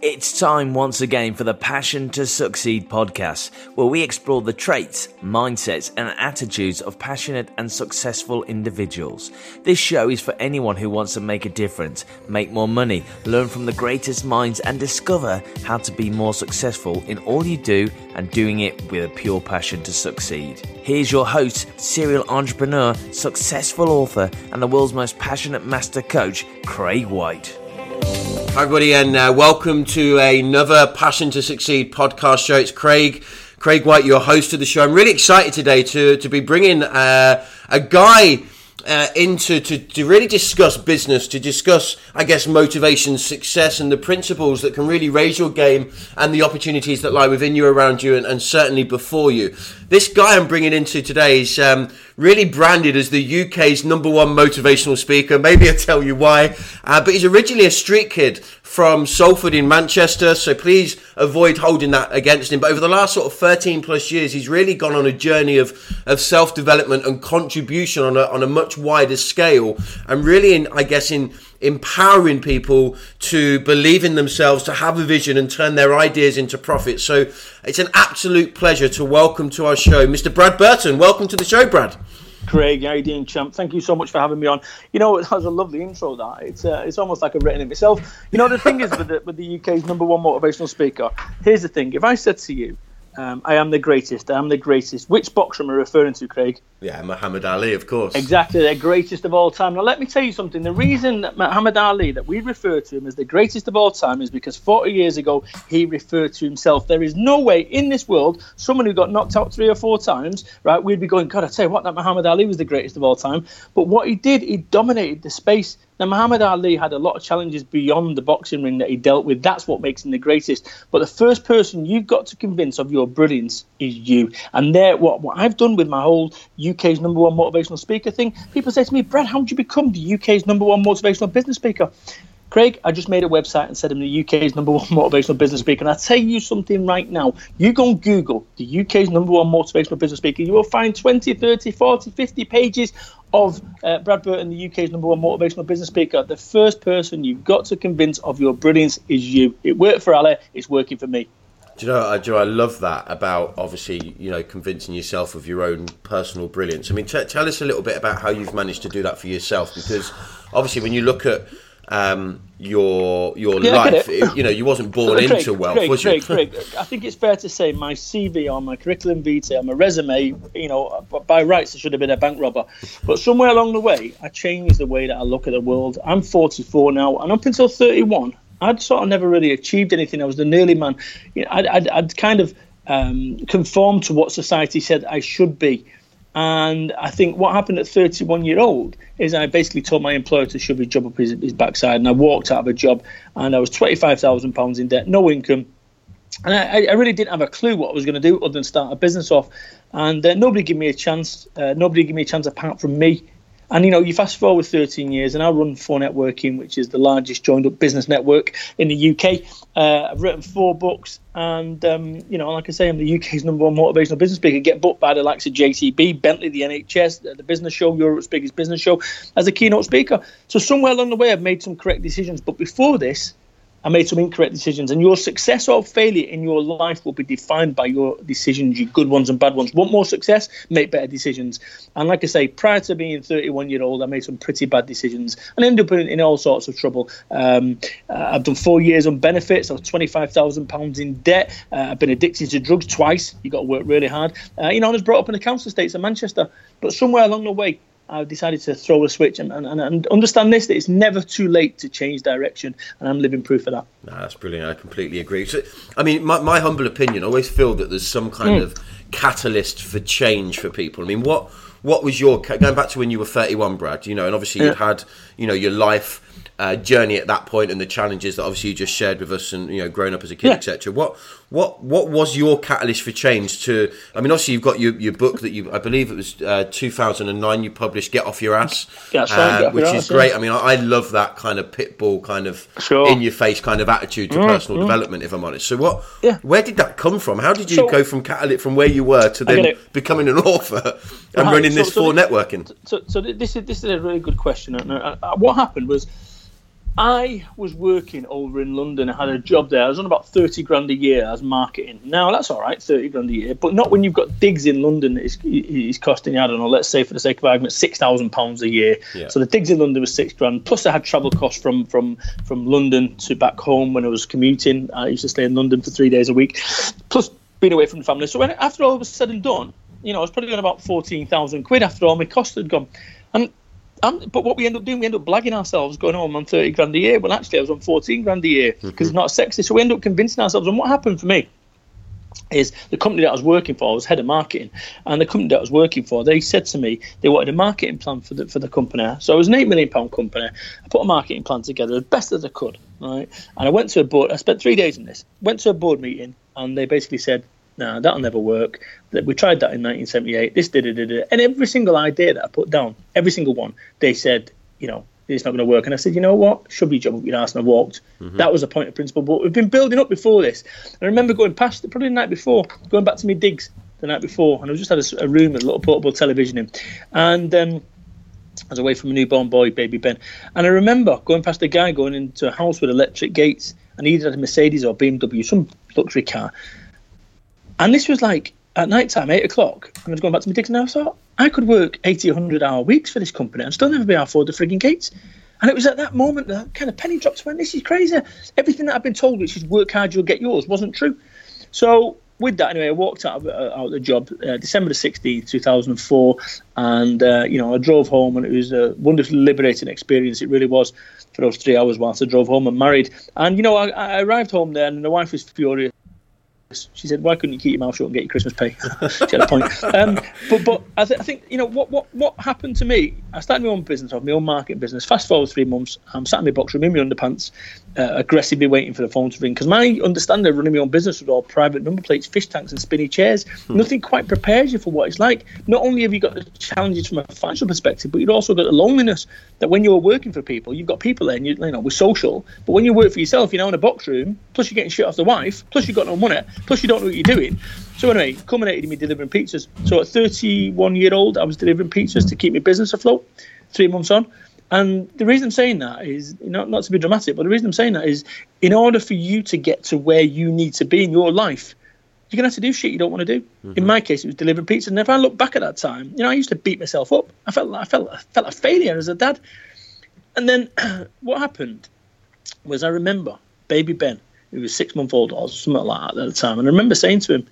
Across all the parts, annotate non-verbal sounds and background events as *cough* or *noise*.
It's time once again for the Passion to Succeed podcast, where we explore the traits, mindsets, and attitudes of passionate and successful individuals. This show is for anyone who wants to make a difference, make more money, learn from the greatest minds, and discover how to be more successful in all you do and doing it with a pure passion to succeed. Here's your host, serial entrepreneur, successful author, and the world's most passionate master coach, Craig White. Hi, everybody, and uh, welcome to another Passion to Succeed podcast show. It's Craig, Craig White, your host of the show. I'm really excited today to to be bringing uh, a guy. Uh, into to, to really discuss business, to discuss, I guess, motivation, success, and the principles that can really raise your game and the opportunities that lie within you, around you, and, and certainly before you. This guy I'm bringing into today is um, really branded as the UK's number one motivational speaker. Maybe I'll tell you why. Uh, but he's originally a street kid from Salford in Manchester, so please avoid holding that against him. But over the last sort of 13 plus years, he's really gone on a journey of, of self development and contribution on a, on a much wider scale. And really, in, I guess, in empowering people to believe in themselves, to have a vision and turn their ideas into profit. So it's an absolute pleasure to welcome to our show Mr. Brad Burton. Welcome to the show, Brad. Craig, how you doing, champ? Thank you so much for having me on. You know, *laughs* it was a lovely intro. That it's uh, it's almost like I've written it myself. You know, the thing is with the, with the UK's number one motivational speaker. Here's the thing: if I said to you, um, I am the greatest. I am the greatest. Which boxer am I referring to, Craig? Yeah, Muhammad Ali, of course. Exactly, the greatest of all time. Now, let me tell you something. The reason that Muhammad Ali, that we refer to him as the greatest of all time, is because 40 years ago he referred to himself. There is no way in this world someone who got knocked out three or four times, right? We'd be going, God, I tell you what, that Muhammad Ali was the greatest of all time. But what he did, he dominated the space. Now, Muhammad Ali had a lot of challenges beyond the boxing ring that he dealt with. That's what makes him the greatest. But the first person you've got to convince of your brilliance is you. And there, what, what I've done with my whole UK's number one motivational speaker thing, people say to me, Brad, how did you become the UK's number one motivational business speaker? Craig, I just made a website and said I'm the UK's number one *laughs* motivational business speaker. And I'll tell you something right now. You go and Google the UK's number one motivational business speaker. You will find 20, 30, 40, 50 pages of uh, Brad Burton, the UK's number one motivational business speaker. The first person you've got to convince of your brilliance is you. It worked for Ali, it's working for me. Do you know, I, do I love that about obviously, you know, convincing yourself of your own personal brilliance. I mean, t- tell us a little bit about how you've managed to do that for yourself, because obviously, when you look at um, your your Yeah, life, it. it- you know, you wasn't born Craig, into wealth, Craig, was you? Craig, I think it's fair to say my CV on my curriculum vitae, on my resume, you know, by rights I should have been a bank robber. But somewhere along the way, I changed the way that I look at the world. I'm 44 now, and up until 31, I'd sort of never really achieved anything. I was the nearly man. You know, I'd, I'd, I'd kind of um, conformed to what society said I should be. And I think what happened at 31 year old is I basically told my employer to shove his job up his, his backside, and I walked out of a job, and I was 25,000 pounds in debt, no income, and I, I really didn't have a clue what I was going to do other than start a business off. And uh, nobody gave me a chance. Uh, nobody gave me a chance apart from me. And you know, you fast forward 13 years, and I run 4Networking, which is the largest joined-up business network in the UK. Uh, I've written four books, and um, you know, like I say, I'm the UK's number one motivational business speaker. Get booked by the likes of JCB, Bentley, the NHS, the, the Business Show, Europe's biggest business show, as a keynote speaker. So somewhere along the way, I've made some correct decisions. But before this, I made some incorrect decisions, and your success or failure in your life will be defined by your decisions, your good ones and bad ones. Want more success? Make better decisions. And like I say, prior to being 31 year old, I made some pretty bad decisions and ended up in, in all sorts of trouble. Um, uh, I've done four years on benefits. I was 25,000 pounds in debt. Uh, I've been addicted to drugs twice. You got to work really hard. Uh, you know, I was brought up in the council estates in Manchester, but somewhere along the way, I decided to throw a switch and, and, and understand this that it's never too late to change direction, and I'm living proof of that. No, that's brilliant. I completely agree. So, I mean, my, my humble opinion, I always feel that there's some kind Mm. of catalyst for change for people. I mean, what what was your going back to when you were 31, Brad? You know, and obviously you Yeah. had you know your life uh, journey at that point and the challenges that obviously you just shared with us, and you know, growing up as a kid, Yeah. etc. What what what was your catalyst for change? To I mean, obviously you've got your, your book that you I believe it was uh, 2009 you published, Get Off Your Ass, right, uh, Off which Your is Ass, great. yeah. I mean, I, I love that kind of pitbull kind of Sure. Mm, in your face kind of attitude to personal development. If I'm honest, so what? Yeah. Where did that come from? How did you So- go from catalyst from where you were to then becoming an author and Right, running so- this so for networking? So, so this is this is a really good question. And, uh, uh, what happened was, I was working over in London. I had a job there. I was on about 30 grand a year as marketing. Now, that's all right, 30 grand a year, but not when you've got digs in London. It's, it's costing, I don't know, let's say for the sake of argument, £6,000 a year. Yeah. So the digs in London was six grand. Plus, I had travel costs from, from, from London to back home when I was commuting. I used to stay in London for three days a week, plus being away from the family. So when, after all was said and done, you know, I was probably on about 14,000 quid after all my costs had gone. And um, but what we end up doing, we end up blagging ourselves, going, oh, I'm on 30 grand a year. Well, actually, I was on 14 grand a year because mm-hmm. it's not sexy. So we end up convincing ourselves. And what happened for me is the company that I was working for, I was head of marketing, and the company that I was working for, they said to me they wanted a marketing plan for the for the company. So it was an eight million pound company. I put a marketing plan together as best as I could, right? And I went to a board. I spent three days in this. Went to a board meeting, and they basically said, no, that'll never work. We tried that in 1978. This did it, and every single idea that I put down, every single one, they said, you know, it's not going to work. And I said, you know what? Should be job up your ass, and I walked. Mm-hmm. That was a point of principle. But we've been building up before this. I remember going past probably the night before, going back to my digs the night before, and I just had a, a room with a little portable television in, and. Um, I was away from a newborn boy, baby Ben, and I remember going past a guy going into a house with electric gates, and he had a Mercedes or BMW, some luxury car, and this was like at night time, eight o'clock. I was going back to my digs, and I thought I could work 80, 100 hour weeks for this company and still never be able to afford the frigging gates. And it was at that moment that kind of penny dropped. When this is crazy. Everything that I've been told, which is work hard, you'll get yours, wasn't true. So with that, anyway, I walked out of, uh, out of the job uh, December the 16th, 2004, and uh, you know I drove home, and it was a wonderfully liberating experience. It really was for those three hours whilst I drove home and married. And you know I, I arrived home then and the wife was furious she said, "Why couldn't you keep your mouth shut and get your Christmas pay?" *laughs* she had a point. Um, but but I, th- I, think you know what what what happened to me. I started my own business, off my own marketing business. Fast forward three months, I'm sat in my box room in my underpants, uh, aggressively waiting for the phone to ring because my understanding of running my own business with all private number plates, fish tanks, and spinny chairs. Hmm. Nothing quite prepares you for what it's like. Not only have you got the challenges from a financial perspective, but you've also got the loneliness that when you're working for people, you've got people there, and you, you know we're social. But when you work for yourself, you're now in a box room. Plus, you're getting shit off the wife. Plus, you've got no money Plus, you don't know what you're doing. So anyway, culminated in me delivering pizzas. So at 31 year old, I was delivering pizzas to keep my business afloat. Three months on, and the reason I'm saying that is not not to be dramatic, but the reason I'm saying that is in order for you to get to where you need to be in your life, you're gonna have to do shit you don't want to do. Mm-hmm. In my case, it was delivering pizza. And if I look back at that time, you know, I used to beat myself up. I felt I felt I felt a failure as a dad. And then *clears throat* what happened was I remember baby Ben he was six months old or something like that at the time. And I remember saying to him,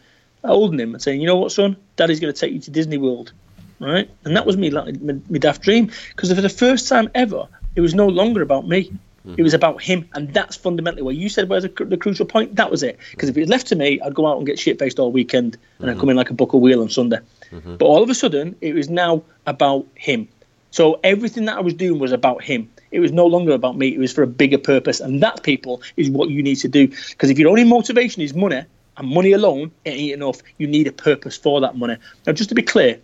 holding him and saying, "You know what, son? Daddy's going to take you to Disney World." Right, and that was me, like my, my daft dream, because for the first time ever, it was no longer about me. Mm-hmm. It was about him, and that's fundamentally what you said was the, the crucial point. That was it. Because if it was left to me, I'd go out and get shit faced all weekend, and mm-hmm. I'd come in like a buckle wheel on Sunday. Mm-hmm. But all of a sudden, it was now about him. So everything that I was doing was about him. It was no longer about me. It was for a bigger purpose. And that, people, is what you need to do. Because if your only motivation is money, and money alone it ain't enough, you need a purpose for that money. Now, just to be clear,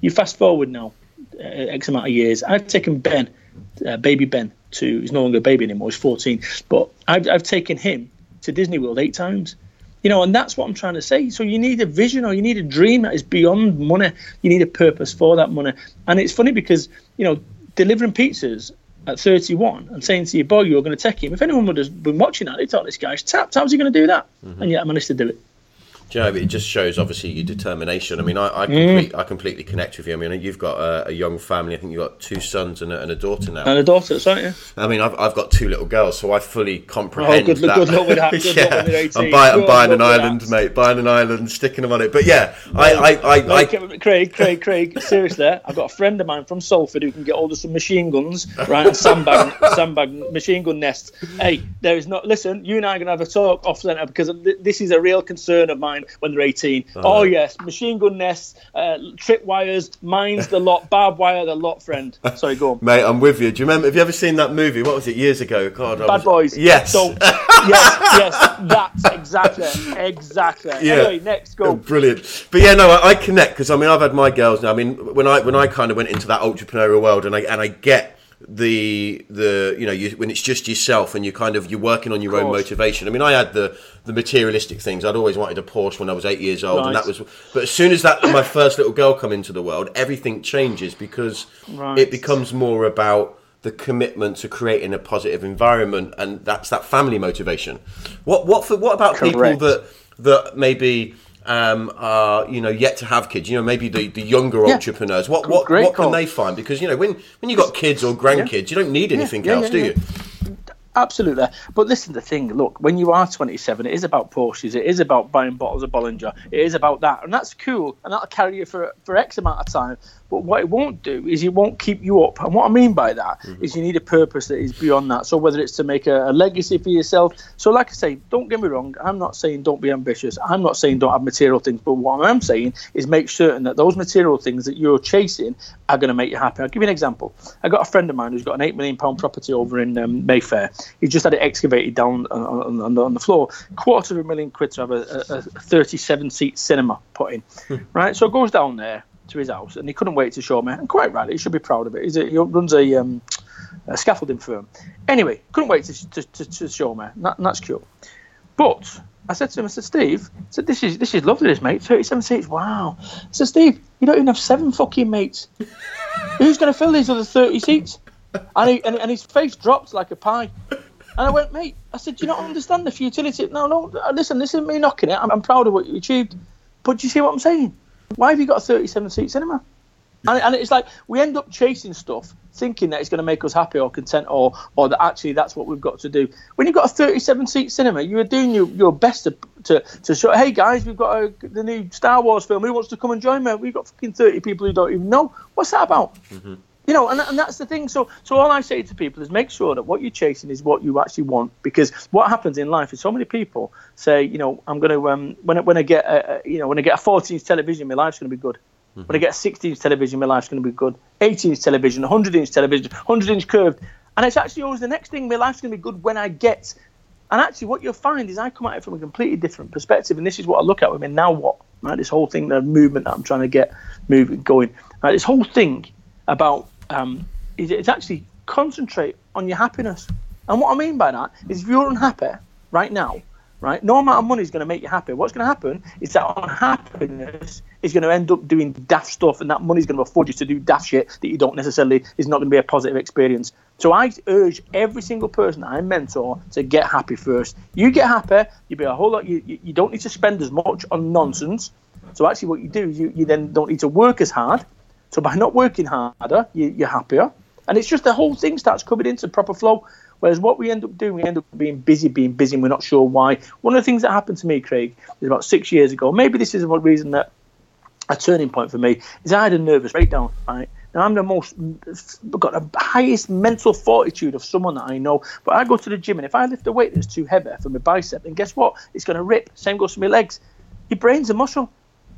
you fast forward now uh, X amount of years. I've taken Ben, uh, baby Ben, to, he's no longer a baby anymore, he's 14. But I've, I've taken him to Disney World eight times. You know, and that's what I'm trying to say. So you need a vision or you need a dream that is beyond money. You need a purpose for that money. And it's funny because, you know, delivering pizzas at 31 and saying to your boy you're going to take him, if anyone would have been watching that, they thought this guy's tapped. How's he going to do that? Mm-hmm. And yet I managed to do it. Do you know, it just shows obviously your determination. I mean, I I, complete, mm. I completely connect with you. I mean, you've got a, a young family. I think you've got two sons and a, and a daughter now. And a daughter, that's right, yeah. I mean, I've, I've got two little girls, so I fully comprehend oh, good, that. Good luck with that. Good *laughs* yeah. luck with I'm, buy, I'm buying an island, that. mate. Buying an island, sticking them on it. But yeah, I, I, I, I, Craig, Craig, Craig, seriously, I've got a friend of mine from Salford who can get hold of some machine guns, right? sandbag, *laughs* sandbag, machine gun nests. Hey, there is not. Listen, you and I are going to have a talk off centre because this is a real concern of mine when they're 18 Oh, yes, machine gun nests, uh, trip wires, mines the lot, *laughs* barbed wire the lot, friend. Sorry, go on. *laughs* Mate, I'm with you. Do you remember? Have you ever seen that movie? What was it years ago? God, Bad was... Boys. Yes. So, *laughs* yes, yes, that's exactly, exactly. Yeah. Anyway, next go. Oh, brilliant. But yeah, no, I, I connect because I mean I've had my girls now. I mean when I when I kind of went into that entrepreneurial world and I and I get the the you know you, when it's just yourself and you kind of you're working on your own motivation. I mean, I had the the materialistic things. I'd always wanted a Porsche when I was eight years old, right. and that was. But as soon as that my first little girl come into the world, everything changes because right. it becomes more about the commitment to creating a positive environment, and that's that family motivation. What what for, what about Correct. people that that maybe um, are you know yet to have kids? You know, maybe the, the younger Yeah. entrepreneurs. What what Great what can they find? Because you know when when you got kids or grandkids, you don't need anything yeah, else, yeah, do yeah. you? Absolutely. But listen, the thing, look, when you are 27, it is about Porsches. It is about buying bottles of Bollinger. It is about that. And that's cool. And that'll carry you for, for X amount of time. But what it won't do is it won't keep you up. And what I mean by that is Mm-hmm. you need a purpose that is beyond that. So whether it's to make a, a legacy for yourself. So, like I say, don't get me wrong. I'm not saying don't be ambitious. I'm not saying don't have material things. But what I'm saying is make certain that those material things that you're chasing are going to make you happy. I'll give you an example. I got a friend of mine who's got an eight million pound property over in um, Mayfair. He just had it excavated down on, on, on, the, floor. Quarter of a million quid to have a, a, a 37 seat cinema put in. right, so it goes down there to his house, and he couldn't wait to show me. And quite right, he should be proud of it. He's a, he runs a, um, a scaffolding firm. Anyway, couldn't wait to, to, to, to show me. And, that, and that's cool. But I said to him, I said, Steve, I said, this is this is lovely, this mate. 37 seats, wow. I said, Steve, you don't even have seven fucking mates. *laughs* Who's going to fill these other 30 seats? And, he, and, and his face dropped like a pie. And I went, mate, I said, do you not understand the futility? No, no, uh, listen, this isn't me knocking it. I'm, I'm proud of what you achieved. But do you see what I'm saying? Why have you got a 37 seat cinema? And, and it's like we end up chasing stuff, thinking that it's going to make us happy or content, or or that actually that's what we've got to do. When you've got a 37 seat cinema, you are doing your, your best to, to to show, hey guys, we've got a, the new Star Wars film. Who wants to come and join me? We've got fucking 30 people who don't even know. What's that about? Mm-hmm. You know, and, and that's the thing. So, so all I say to people is make sure that what you're chasing is what you actually want. Because what happens in life is so many people say, you know, I'm going to um, when I, when I get a, a you know when I get a 14 inch television, my life's going to be good. When I get a 16 inch television, my life's going to be good. 18 inch television, 100 inch television, 100 inch curved, and it's actually always the next thing. My life's going to be good when I get. And actually, what you'll find is I come at it from a completely different perspective, and this is what I look at with me. Now what? Right, this whole thing, the movement that I'm trying to get moving, going. Right, this whole thing about um, is it's actually concentrate on your happiness. And what I mean by that is if you're unhappy right now, right, no amount of money is going to make you happy. What's going to happen is that unhappiness is going to end up doing daft stuff, and that money is going to afford you to do daft shit that you don't necessarily is not going to be a positive experience. So I urge every single person I mentor to get happy first. You get happy, you'll be a whole lot. You, you, you don't need to spend as much on nonsense. So actually, what you do is you, you then don't need to work as hard. So by not working harder, you, you're happier. And it's just the whole thing starts coming into proper flow. Whereas what we end up doing, we end up being busy, being busy, and we're not sure why. One of the things that happened to me, Craig, is about six years ago. Maybe this is one reason that a turning point for me is I had a nervous breakdown. Right now, I'm the most got the highest mental fortitude of someone that I know. But I go to the gym, and if I lift a weight that's too heavy for my bicep, then guess what? It's going to rip. Same goes for my legs. Your brain's a muscle.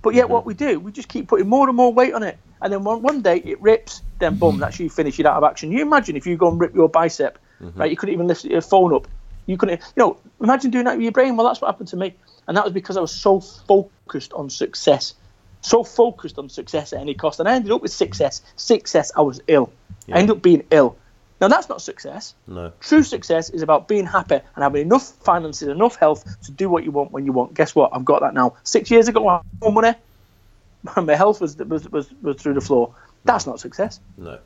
But yet, mm-hmm. what we do, we just keep putting more and more weight on it, and then one, one day it rips. Then boom, mm-hmm. that's you finish it out of action. You imagine if you go and rip your bicep, mm-hmm. right? You couldn't even lift your phone up. You couldn't, you know. Imagine doing that with your brain. Well, that's what happened to me, and that was because I was so focused on success, so focused on success at any cost, and I ended up with success. Success, I was ill. I ended up being ill. Now that's not success. No. True success is about being happy and having enough finances, enough health to do what you want when you want. Guess what? I've got that now. Six years ago, I had more money. And *laughs* my health was, was was was through the floor. That's not success. No.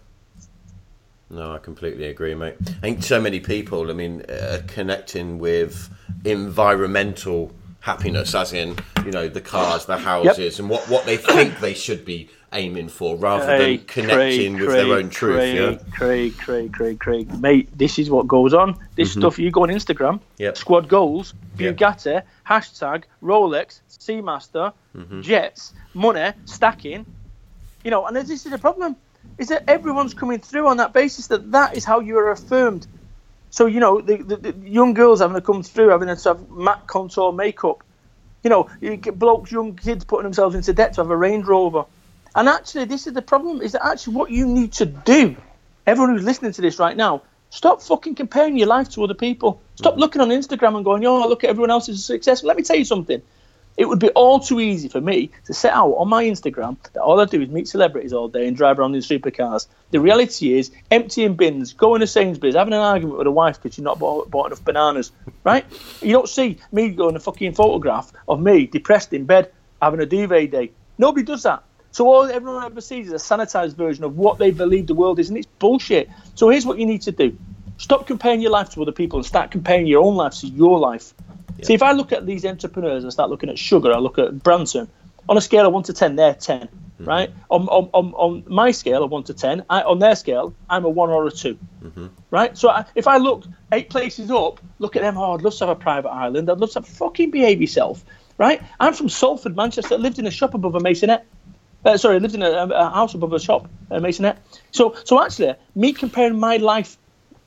No, I completely agree, mate. I think so many people, I mean, uh, connecting with environmental happiness, as in, you know, the cars, the houses, and what, what they think they should be aiming for, rather Hey, than connecting Craig, with their own truth. Craig, yeah. Craig, Craig, Craig, Craig, mate. This is what goes on. This mm-hmm. stuff you go on Instagram, Yep. squad goals, Yep. Bugatti, hashtag Rolex, Seamaster, mm-hmm. jets, money, stacking. You know, and this is the problem: is that everyone's coming through on that basis that that is how you are affirmed. So you know, the, the, the young girls having to come through having to have matte contour makeup. You know, you get blokes, young kids putting themselves into debt to have a Range Rover. And actually, this is the problem: is that actually what you need to do. Everyone who's listening to this right now, stop fucking comparing your life to other people. Stop mm. looking on Instagram and going, "Oh, look at everyone else's success." Let me tell you something. It would be all too easy for me to set out on my Instagram that all I do is meet celebrities all day and drive around in supercars. The reality is emptying bins, going to Sainsbury's, having an argument with a wife because you're not bought, bought enough bananas, right? You don't see me going a fucking photograph of me depressed in bed having a duvet day. Nobody does that. So all everyone ever sees is a sanitized version of what they believe the world is, and it's bullshit. So here's what you need to do: stop comparing your life to other people and start comparing your own life to your life. Yeah. See, if I look at these entrepreneurs and start looking at Sugar, I look at Branson. On a scale of one to ten, they're 10 mm-hmm. right? On, on, on, on my scale of one to ten, I, on their scale, I'm a one or a 2 mm-hmm. right? So I, if I look eight places up, look at them. Oh, I'd love to have a private island. I'd love to fucking behave yourself, right? I'm from Salford, Manchester. I lived in a shop above a masonette. Uh, sorry, I lived in a, a, house above a shop, a masonette. So, so actually, me comparing my life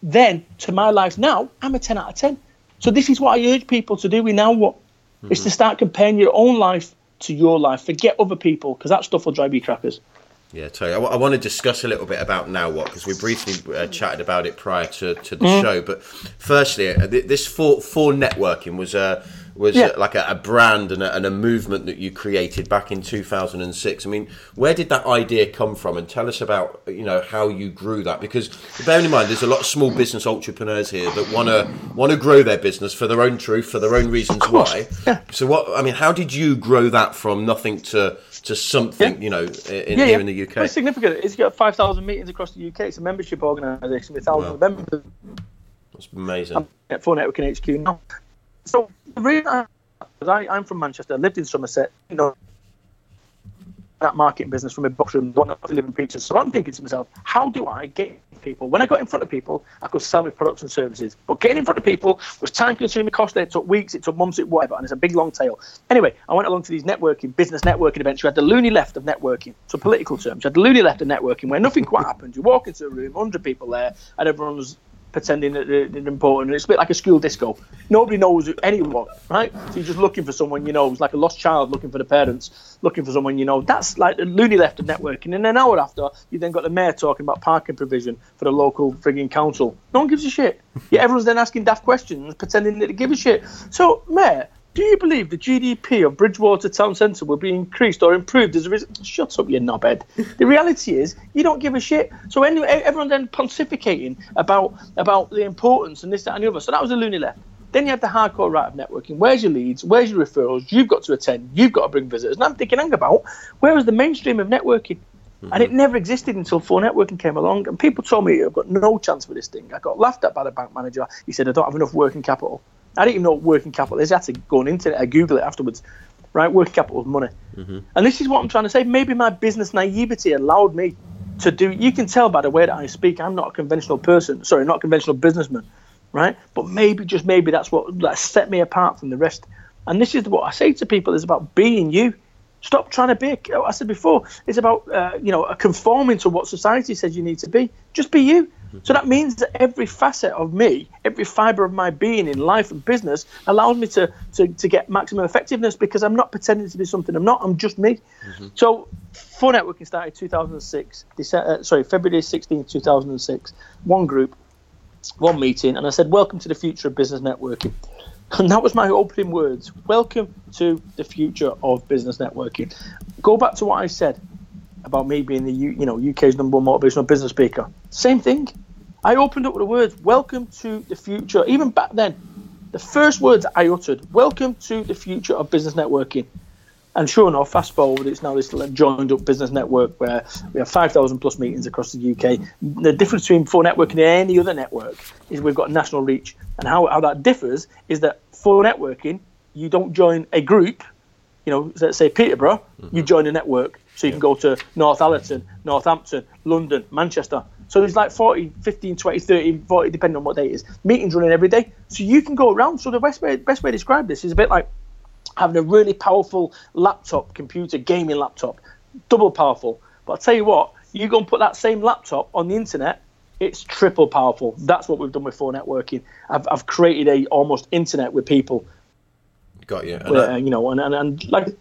then to my life now, I'm a 10 out of 10. So this is what I urge people to do. We now what mm-hmm. is to start comparing your own life to your life. Forget other people because that stuff will drive you crackers. Yeah, totally. I, w- I want to discuss a little bit about now what because we briefly uh, chatted about it prior to, to the mm. show. But firstly, uh, this for for networking was a uh, was yeah. like a, a brand and a, and a, movement that you created back in 2006. I mean, where did that idea come from? And tell us about you know how you grew that because bearing in mind there's a lot of small business entrepreneurs here that want to want to grow their business for their own truth, for their own reasons why. Yeah. So what I mean, how did you grow that from nothing to to something yeah. you know in, here in the UK? It's significant. It's got 5,000 meetings across the UK. It's a membership organisation with thousands wow. of members. That's amazing. I'm at 4Networking HQ now. So reason I, I'm from Manchester, I lived in Somerset, you know, that marketing business from a box room, one of living pizzas. So I'm thinking to myself, how do I get people? When I got in front of people, I could sell my products and services. But getting in front of people was time consuming, costly. It took weeks, it took months, it whatever, and it's a big long tail. Anyway, I went along to these networking, business networking events. You had the loony left of networking, so political terms. You had the loony left of networking where nothing quite happened. You walk into a room, 100 people there, and everyone's pretending that they're, important. It's a bit like a school disco. Nobody knows anyone, right? So you're just looking for someone you know. It's like a lost child looking for the parents, looking for someone you know. That's like the loony left of networking. And an hour after, you then got the mayor talking about parking provision for the local frigging council. No one gives a shit. Yeah, everyone's then asking daft questions, pretending that they give a shit. So, mayor, do you believe the GDP of Bridgwater Town Centre will be increased or improved as a result? Shut up, you knobhead. the reality is, you don't give a shit. So anyway, everyone then pontificating about about the importance and this, that, and the other. So that was a loony left. Then you have the hardcore right of networking. Where's your leads? Where's your referrals? You've got to attend. You've got to bring visitors. And I'm thinking, hang about, where was the mainstream of networking? Mm-hmm. And it never existed until 4Networking came along. And people told me I've got no chance for this thing. I got laughed at by the bank manager. He said, I don't have enough working capital. I didn't even know what working capital is. I had to go on internet, I Google it afterwards. Right, working capital is money. Mm-hmm. And this is what I'm trying to say. Maybe my business naivety allowed me to do. You can tell by the way that I speak, I'm not a conventional person. Sorry, not a conventional businessman, right? But maybe, just maybe, that's what that set me apart from the rest. And this is what I say to people: is about being you. Stop trying to be. I said before, it's about uh, you know conforming to what society says you need to be. Just be you. So that means that every facet of me, every fiber of my being in life and business allows me to, to, to get maximum effectiveness because I'm not pretending to be something I'm not. I'm just me. Mm-hmm. So 4Networking started 2006, December, uh, sorry, February 16, 2006. One group, one meeting, and I said, Welcome to the future of business networking. And that was my opening words. Welcome to the future of business networking. Go back to what I said about me being the you know UK's number one motivational business speaker. Same thing. I opened up with the words "Welcome to the future." Even back then, the first words I uttered, "Welcome to the future of business networking." And sure enough, fast forward, it's now this joined up business network where we have 5,000 plus meetings across the UK. The difference between 4Networking and any other network is we've got national reach. And how, how that differs is that 4Networking, you don't join a group, you know, let's say Peterborough, mm-hmm. you join a network. So you can go to Northallerton, Northampton, London, Manchester. So there's like 40, 15, 20, 30, 40, depending on what day it is. Meetings running every day. So you can go around. So the best way, best way to describe this is a bit like having a really powerful laptop, computer, gaming laptop, double powerful. But I'll tell you what, you go and put that same laptop on the internet, it's triple powerful. That's what we've done with 4Networking. I've, I've created a almost internet with people. Got you. Where, uh, you know, and, and, and like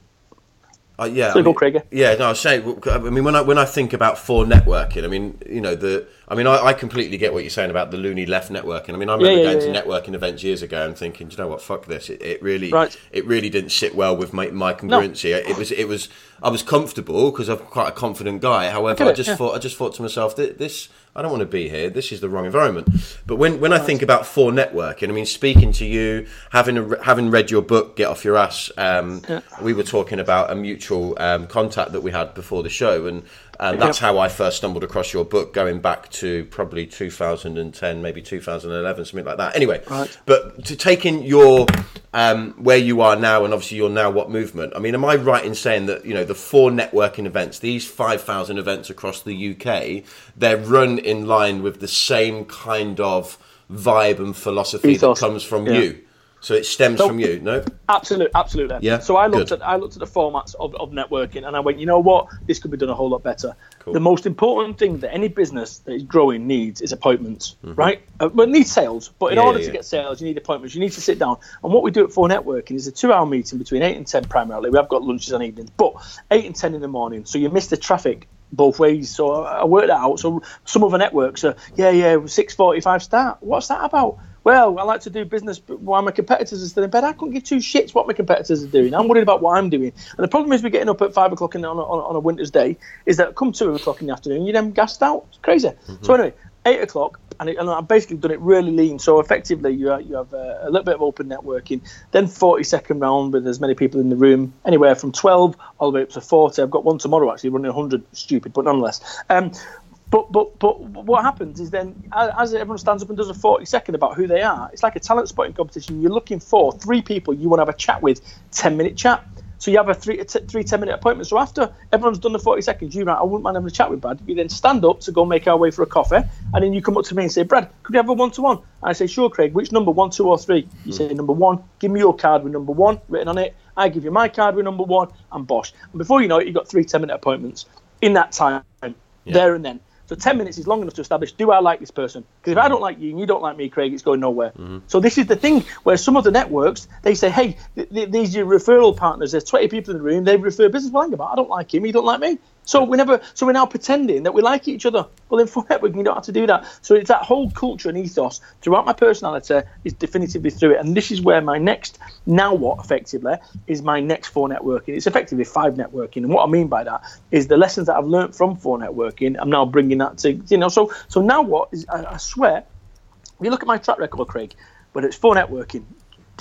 uh, yeah, so I mean, Craig. Yeah, no, saying. I mean, when I when I think about 4Networking, I mean, you know, the. I mean, I, I completely get what you're saying about the loony left networking. I mean, I remember yeah, yeah, going yeah, to networking events years ago and thinking, you know what, fuck this. It, it really, right. it really didn't sit well with my, my congruency. No. It was, it was. I was comfortable because I'm quite a confident guy. However, I, I just thought, I just thought to myself that this I don't want to be here. This is the wrong environment. But when, when I think about for networking, I mean, speaking to you, having a, having read your book, Get Off Your Ass, um, yeah. we were talking about a mutual um, contact that we had before the show, and and that's yep. how I first stumbled across your book, going back to probably 2010, maybe 2011, something like that. Anyway, right. but to taking your um, where you are now, and obviously you're now what movement. I mean, am I right in saying that you know the four networking events, these 5,000 events across the UK, they're run in line with the same kind of vibe and philosophy Ethos. that comes from yeah. you? So it stems so, from you, no? Absolutely, absolutely. Yeah. So I looked Good. at I looked at the formats of, of networking, and I went, you know what, this could be done a whole lot better. Cool. The most important thing that any business that is growing needs is appointments, mm-hmm. right? Uh, well, it needs sales, but in yeah, order yeah, to get sales, you need appointments. You need to sit down. And what we do at 4Networking is a two-hour meeting between eight and ten primarily. We have got lunches and evenings, but eight and ten in the morning, so you miss the traffic both ways. So I worked that out. So some other networks are, yeah, yeah, six forty-five start. What's that about? Well, I like to do business while my competitors are still in bed. I couldn't give two shits what my competitors are doing. I'm worried about what I'm doing. And the problem is, we're getting up at five o'clock in, on, a, on a winter's day, is that come two o'clock in the afternoon, you're then gassed out. It's crazy. Mm-hmm. So, anyway, eight o'clock, and, it, and, I've basically done it really lean. So, effectively, you, you have a, a, little bit of open networking, then 40 second round with as many people in the room, anywhere from 12 all the way up to 40. I've got one tomorrow actually running 100, stupid, but nonetheless. Um, but but but what happens is then as everyone stands up and does a 40 second about who they are, it's like a talent spotting competition. You're looking for three people you want to have a chat with, 10 minute chat. So you have a three, t- three 10 minute appointment. So after everyone's done the 40 seconds, you right, I wouldn't mind having a chat with Brad. You then stand up to go make our way for a coffee. And then you come up to me and say, Brad, could we have a one to one? I say, sure, Craig. Which number, one, two, or three? You hmm. say, number one. Give me your card with number one written on it. I give you my card with number one and bosh. And before you know it, you've got three 10 minute appointments in that time, yeah. there and then. So 10 minutes is long enough to establish do I like this person? Because if I don't like you and you don't like me, Craig, it's going nowhere. Mm-hmm. So this is the thing where some of the networks, they say, hey, th- th- these are your referral partners. There's 20 people in the room. They refer business. Well, about. I don't like him. He don't like me. So we never, so we're now pretending that we like each other. Well, in networking, you don't have to do that. So it's that whole culture and ethos throughout my personality is definitively through it. And this is where my next, now what, effectively, is my next four networking. It's effectively five networking. And what I mean by that is the lessons that I've learned from four networking, I'm now bringing that to, you know, so so now what is, I, I swear, if you look at my track record, Craig, whether it's four networking,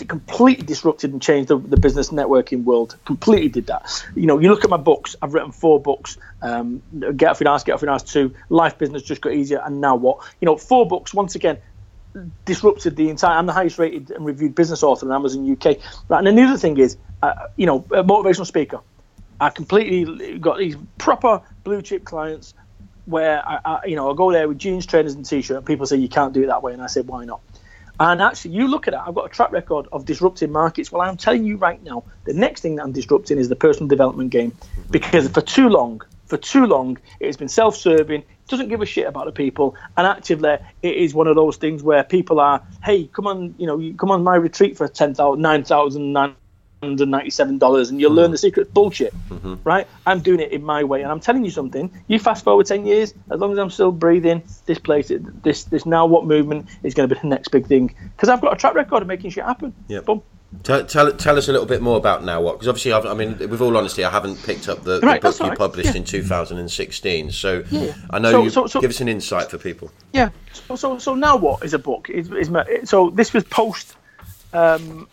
completely disrupted and changed the, the, business networking world. Completely did that. You know, you look at my books. I've written four books. Um, Get Off Your Ass, Get Off Your Ass Two, Life Business Just Got Easier, and Now What? You know, four books. Once again, disrupted the entire. I'm the highest rated and reviewed business author in Amazon UK. Right, and the other thing is, uh, you know, a motivational speaker. I completely got these proper blue chip clients where I, I, you know, I go there with jeans, trainers, and t-shirt. And people say you can't do it that way, and I say why not? And actually, you look at it, I've got a track record of disrupting markets. Well, I'm telling you right now, the next thing that I'm disrupting is the personal development game. Mm-hmm. Because for too long, for too long, it has been self serving, doesn't give a shit about the people. And actively, it is one of those things where people are, hey, come on, you know, come on my retreat for 10,000, 9,000, $197 and you'll mm-hmm. learn the secret bullshit, mm-hmm. right? I'm doing it in my way. And I'm telling you something, you fast forward 10 years, as long as I'm still breathing, this place, this this now what movement is going to be the next big thing. Because I've got a track record of making shit happen. Yeah. Boom. Tell, tell, tell, us a little bit more about now what because obviously I've, i mean with all honesty I haven't picked up the, right, the book you right. published yeah. in 2016 so yeah. I know so, you so, so, give us an insight for people yeah so so, so now what is a book is, is my, so this was post um,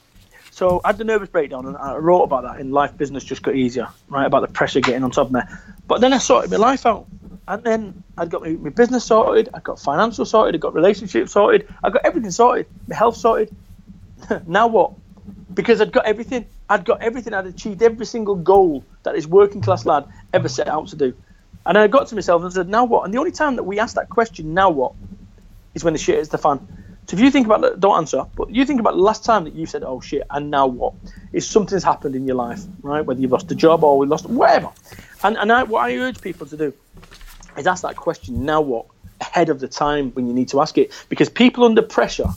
so I had the nervous breakdown, and I wrote about that in Life Business Just Got Easier, right? About the pressure getting on top of me. But then I sorted my life out, and then I'd got my, my business sorted, I got financial sorted, I got relationships sorted, I got everything sorted, my health sorted. *laughs* now what? Because I'd got everything. I'd got everything. I'd achieved every single goal that this working class lad ever set out to do. And I got to myself and said, now what? And the only time that we ask that question, now what, is when the shit hits the fan. So if you think about, don't answer, but you think about the last time that you said, "Oh shit," and now what? Is something's happened in your life, right? Whether you've lost a job or we lost whatever. And and I, what I urge people to do is ask that question, "Now what?" ahead of the time when you need to ask it, because people under pressure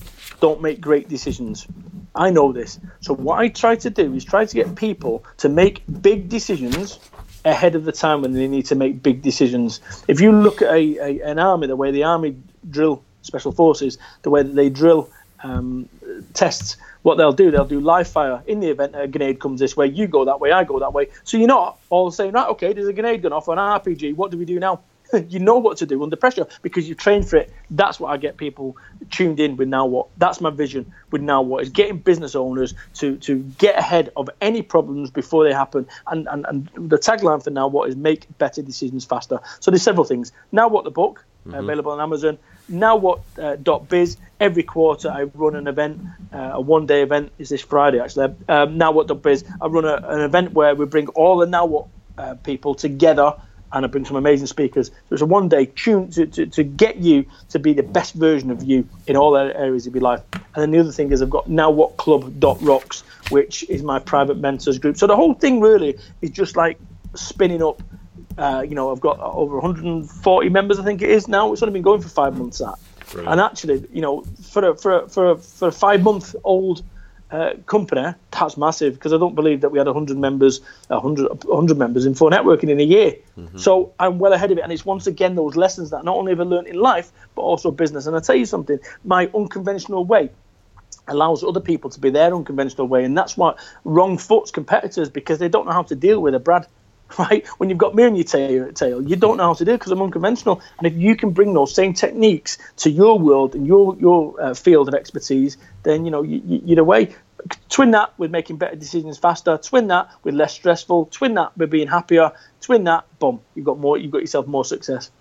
don't make great decisions. I know this. So what I try to do is try to get people to make big decisions ahead of the time when they need to make big decisions. If you look at a, a, an army, the way the army drill special forces, the way that they drill um, tests, what they'll do, they'll do live fire in the event a grenade comes this way, you go that way, I go that way. So you're not all saying, right, okay, there's a grenade gone off an RPG, what do we do now? *laughs* you know what to do under pressure because you train for it. That's what I get people tuned in with now what. That's my vision with now what is getting business owners to to get ahead of any problems before they happen. And and, and the tagline for now what is make better decisions faster. So there's several things. Now what the book mm-hmm. available on Amazon. Now what uh, dot biz every quarter I run an event, uh, a one day event is this Friday actually. Um, now what dot biz I run a, an event where we bring all the now what uh, people together and I bring some amazing speakers. So it's a one day tune to, to, to get you to be the best version of you in all areas of your life. And then the other thing is I've got now what club dot rocks, which is my private mentors group. So the whole thing really is just like spinning up. Uh, you know, I've got over 140 members, I think it is now. It's only been going for five months. That, Brilliant. and actually, you know, for a, for a, for a, for a five month old uh, company, that's massive because I don't believe that we had 100 members, 100, 100 members in Four Networking in a year. Mm-hmm. So I'm well ahead of it. And it's once again those lessons that not only have I learned in life, but also business. And I tell you something, my unconventional way allows other people to be their unconventional way. And that's what wrong foots competitors because they don't know how to deal with a Brad *laughs* right? When you've got me on your tail, tail you don't know how to do it because I'm unconventional. And if you can bring those same techniques to your world and your your uh, field of expertise, then you know you, you're away twin that with making better decisions faster, twin that with less stressful, twin that with being happier, twin that, boom, you've got more, you've got yourself more success.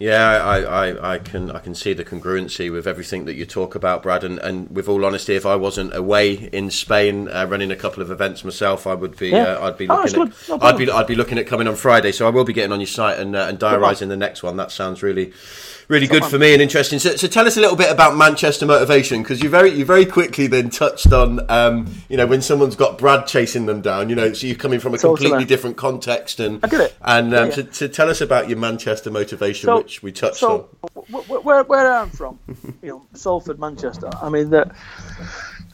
Yeah, I, I, I can I can see the congruency with everything that you talk about, Brad. And, and with all honesty, if I wasn't away in Spain uh, running a couple of events myself, I would be yeah. uh, I'd be oh, looking oh, at no I'd be I'd be looking at coming on Friday. So I will be getting on your site and uh, and diarising the next one. That sounds really really good for me and interesting. So, so tell us a little bit about Manchester motivation because you very you very quickly then touched on um, you know when someone's got Brad chasing them down. You know, so you're coming from a completely different context and I get it. And um, yeah, yeah. To, tell us about your Manchester motivation, so, which we touched so on. Where, where I'm from, *laughs* you know, Salford, Manchester. I mean that.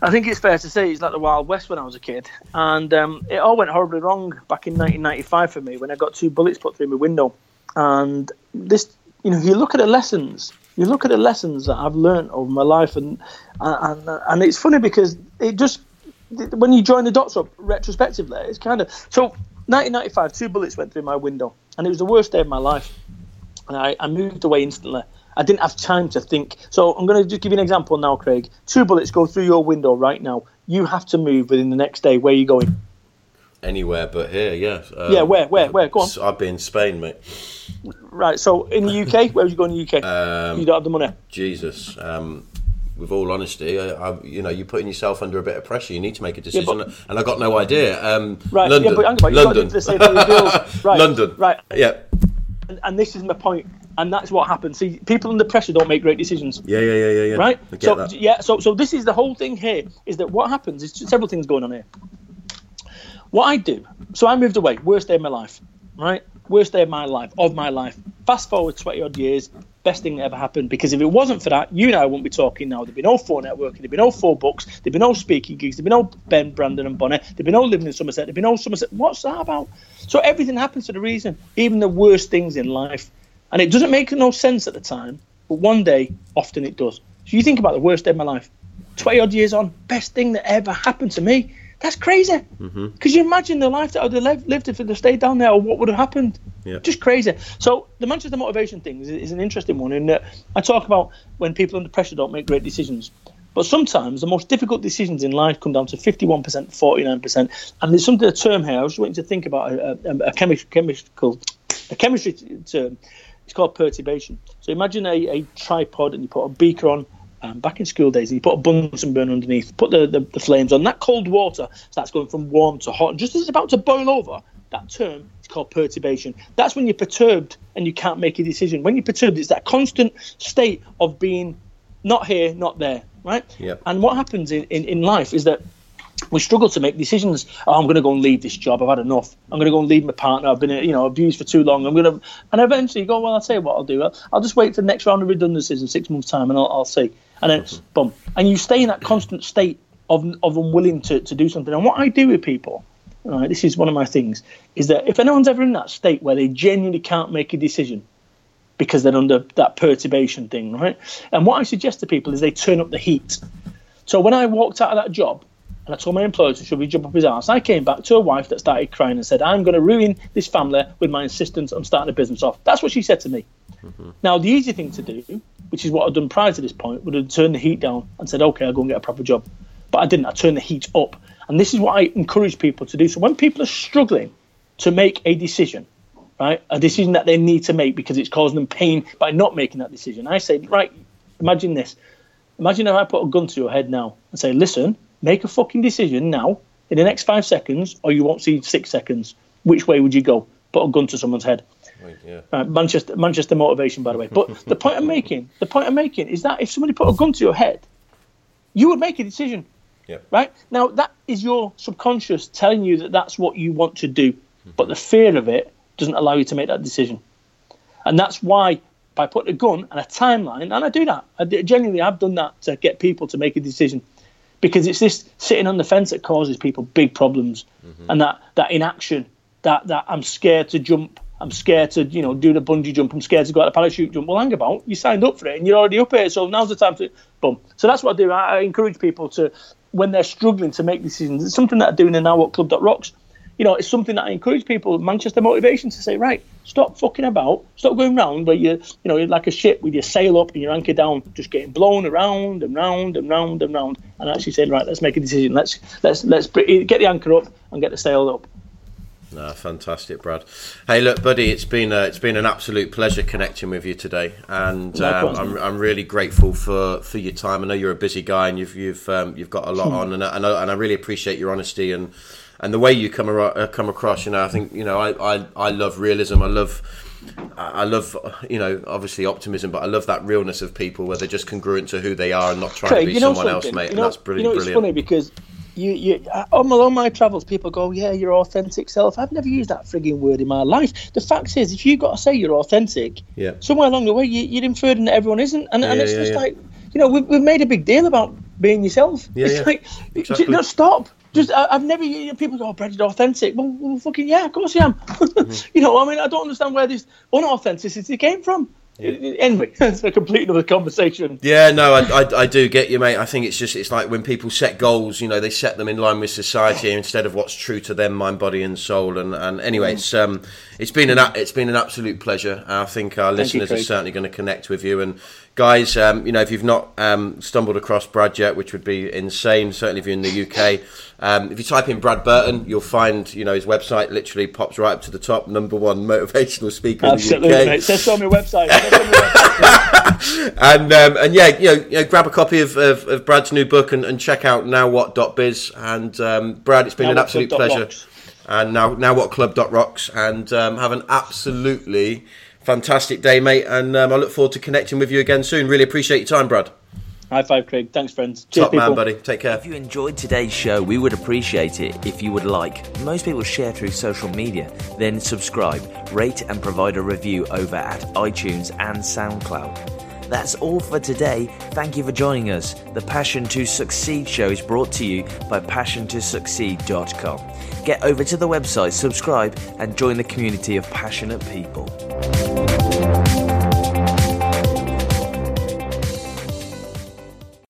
I think it's fair to say it's like the Wild West when I was a kid, and um, it all went horribly wrong back in 1995 for me when I got two bullets put through my window, and this you know, you look at the lessons. You look at the lessons that I've learned over my life, and and and it's funny because it just when you join the dots up retrospectively, it's kind of so. 1995, two bullets went through my window, and it was the worst day of my life. And I, I moved away instantly. I didn't have time to think. So I'm going to just give you an example now, Craig. Two bullets go through your window right now. You have to move within the next day. Where are you going? Anywhere but here, yeah. Um, yeah, where, where, where? Go on. I've been in Spain, mate. Right. So in the UK, *laughs* where would you go in the UK? Um, you don't have the money. Jesus. Um, with all honesty, I, I, you know, you're putting yourself under a bit of pressure. You need to make a decision, yeah, but, and I got no idea. Um, right, London, yeah, but, London, *laughs* right, London, right, yeah. And, and, this is my point, and that's what happens. See, people under pressure don't make great decisions. Yeah, yeah, yeah, yeah, yeah. Right. so that. yeah, so so this is the whole thing here. Is that what happens? Is several things going on here. What I do, so I moved away, worst day of my life, right? Worst day of my life, of my life. Fast forward 20 odd years, best thing that ever happened because if it wasn't for that, you and I wouldn't be talking now. There'd be no Four Networking, there'd be no four books, there'd be no speaking gigs, there'd be no Ben, Brandon, and Bonnet, there'd be no living in Somerset, there'd be no Somerset. What's that about? So everything happens for the reason, even the worst things in life. And it doesn't make no sense at the time, but one day, often it does. So you think about the worst day of my life, 20 odd years on, best thing that ever happened to me. That's crazy. Because mm-hmm. you imagine the life that I'd have lived if I'd stayed down there, or what would have happened. Yeah. Just crazy. So the Manchester motivation thing is, is an interesting one. In that I talk about when people under pressure don't make great decisions. But sometimes the most difficult decisions in life come down to 51%, 49%. And there's something, a term here, I was waiting to think about a, a, a chemical, a chemistry term. It's called perturbation. So imagine a, a tripod and you put a beaker on um, back in school days, and you put a Bunsen burner underneath, put the, the, the, flames on. That cold water starts going from warm to hot. And just as it's about to boil over, that term is called perturbation. That's when you're perturbed and you can't make a decision. When you're perturbed, it's that constant state of being not here, not there, right? Yep. And what happens in, in, in life is that we struggle to make decisions. Oh, I'm going to go and leave this job. I've had enough. I'm going to go and leave my partner. I've been, you know, abused for too long. I'm going to, and eventually you go, well, I'll tell you what I'll do. I'll, I'll just wait for the next round of redundancies in six months' time, and I'll, I'll see. And then it's boom, and you stay in that constant state of of unwilling to, to do something. And what I do with people, right, this is one of my things, is that if anyone's ever in that state where they genuinely can't make a decision because they're under that perturbation thing, right? And what I suggest to people is they turn up the heat. So when I walked out of that job, and I told my employer to should we jump up his ass. I came back to a wife that started crying and said, I'm going to ruin this family with my insistence on starting a business off. That's what she said to me. Mm-hmm. Now, the easy thing to do, which is what I'd done prior to this point, would have turned the heat down and said, okay, I'll go and get a proper job. But I didn't. I turned the heat up. And this is what I encourage people to do. So when people are struggling to make a decision, right, a decision that they need to make because it's causing them pain by not making that decision, I say, right, imagine this. Imagine if I put a gun to your head now and say, listen, make a fucking decision now in the next five seconds, or you won't see six seconds. Which way would you go? Put a gun to someone's head. Yeah. uh, Manchester, Manchester motivation, by the way. But the point I'm making, the point I'm making is that if somebody put a gun to your head, you would make a decision. Yeah. Right now, that is your subconscious telling you that that's what you want to do, mm-hmm. but the fear of it doesn't allow you to make that decision, and that's why by putting a gun and a timeline, and I do that. I, genuinely, I've done that to get people to make a decision because it's this sitting on the fence that causes people big problems, mm-hmm. and that that inaction, that that I'm scared to jump, I'm scared to you know do the bungee jump, I'm scared to go out the parachute jump. Well, hang about, you signed up for it and you're already up here, so now's the time to boom. So that's what I do. I, I encourage people to when they're struggling to make decisions. It's something that I'm doing in now at Club Rocks you know, it's something that I encourage people, Manchester motivation, to say, right, stop fucking about, stop going round where you, you know, you're like a ship with your sail up and your anchor down, just getting blown around and round and round and round, and actually saying, right, let's make a decision, let's let's let's get the anchor up and get the sail up. No, fantastic, Brad. Hey, look, buddy, it's been a, it's been an absolute pleasure connecting with you today, and um, I'm, I'm really grateful for, for your time. I know you're a busy guy, and you've you've um, you've got a lot *laughs* on, and I, and I, and I really appreciate your honesty and and the way you come uh, come across. You know, I think you know I, I, I love realism. I love I love you know obviously optimism, but I love that realness of people where they're just congruent to who they are and not trying Craig, to be someone else, mate. You know, and that's brilliant. You know, it's brilliant. funny because. You, you, on all my travels, people go, "Yeah, your authentic self." I've never used that frigging word in my life. The fact is, if you've got to say you're authentic, yeah. somewhere along the way, you, you're inferring that everyone isn't, and, yeah, and it's yeah, just yeah. like, you know, we've, we've made a big deal about being yourself. Yeah, it's like, exactly. no, stop. Just I, have never you know, people go, oh, Brendan authentic. Well, well, fucking yeah, of course I am. *laughs* mm-hmm. You know, I mean, I don't understand where this unauthenticity came from. Yeah. Anyway, *laughs* it's a complete other conversation. Yeah, no, I, I, I, do get you, mate. I think it's just it's like when people set goals, you know, they set them in line with society instead of what's true to them, mind, body, and soul. And, and anyway, it's um, it's been an it's been an absolute pleasure. I think our Thank listeners you, are certainly going to connect with you. And guys, um, you know, if you've not um, stumbled across Brad yet, which would be insane, certainly if you're in the UK, um, if you type in Brad Burton, you'll find, you know, his website literally pops right up to the top, number one motivational speaker Absolutely, in the UK. Mate. Says on my website. *laughs* and um, and yeah, you know, you know, grab a copy of, of, of Brad's new book and, and, check out nowwhat.biz. And um, Brad, it's been now an absolute pleasure. Rocks. And now now what club rocks and um, have an absolutely fantastic day, mate. And um, I look forward to connecting with you again soon. Really appreciate your time, Brad. High five, Craig. Thanks, friends. Cheers, Top people. man, buddy. Take care. If you enjoyed today's show, we would appreciate it if you would like. Most people share through social media, then subscribe, rate, and provide a review over at iTunes and SoundCloud. That's all for today. Thank you for joining us. The Passion to Succeed show is brought to you by PassionToSucceed.com. Get over to the website, subscribe, and join the community of passionate people.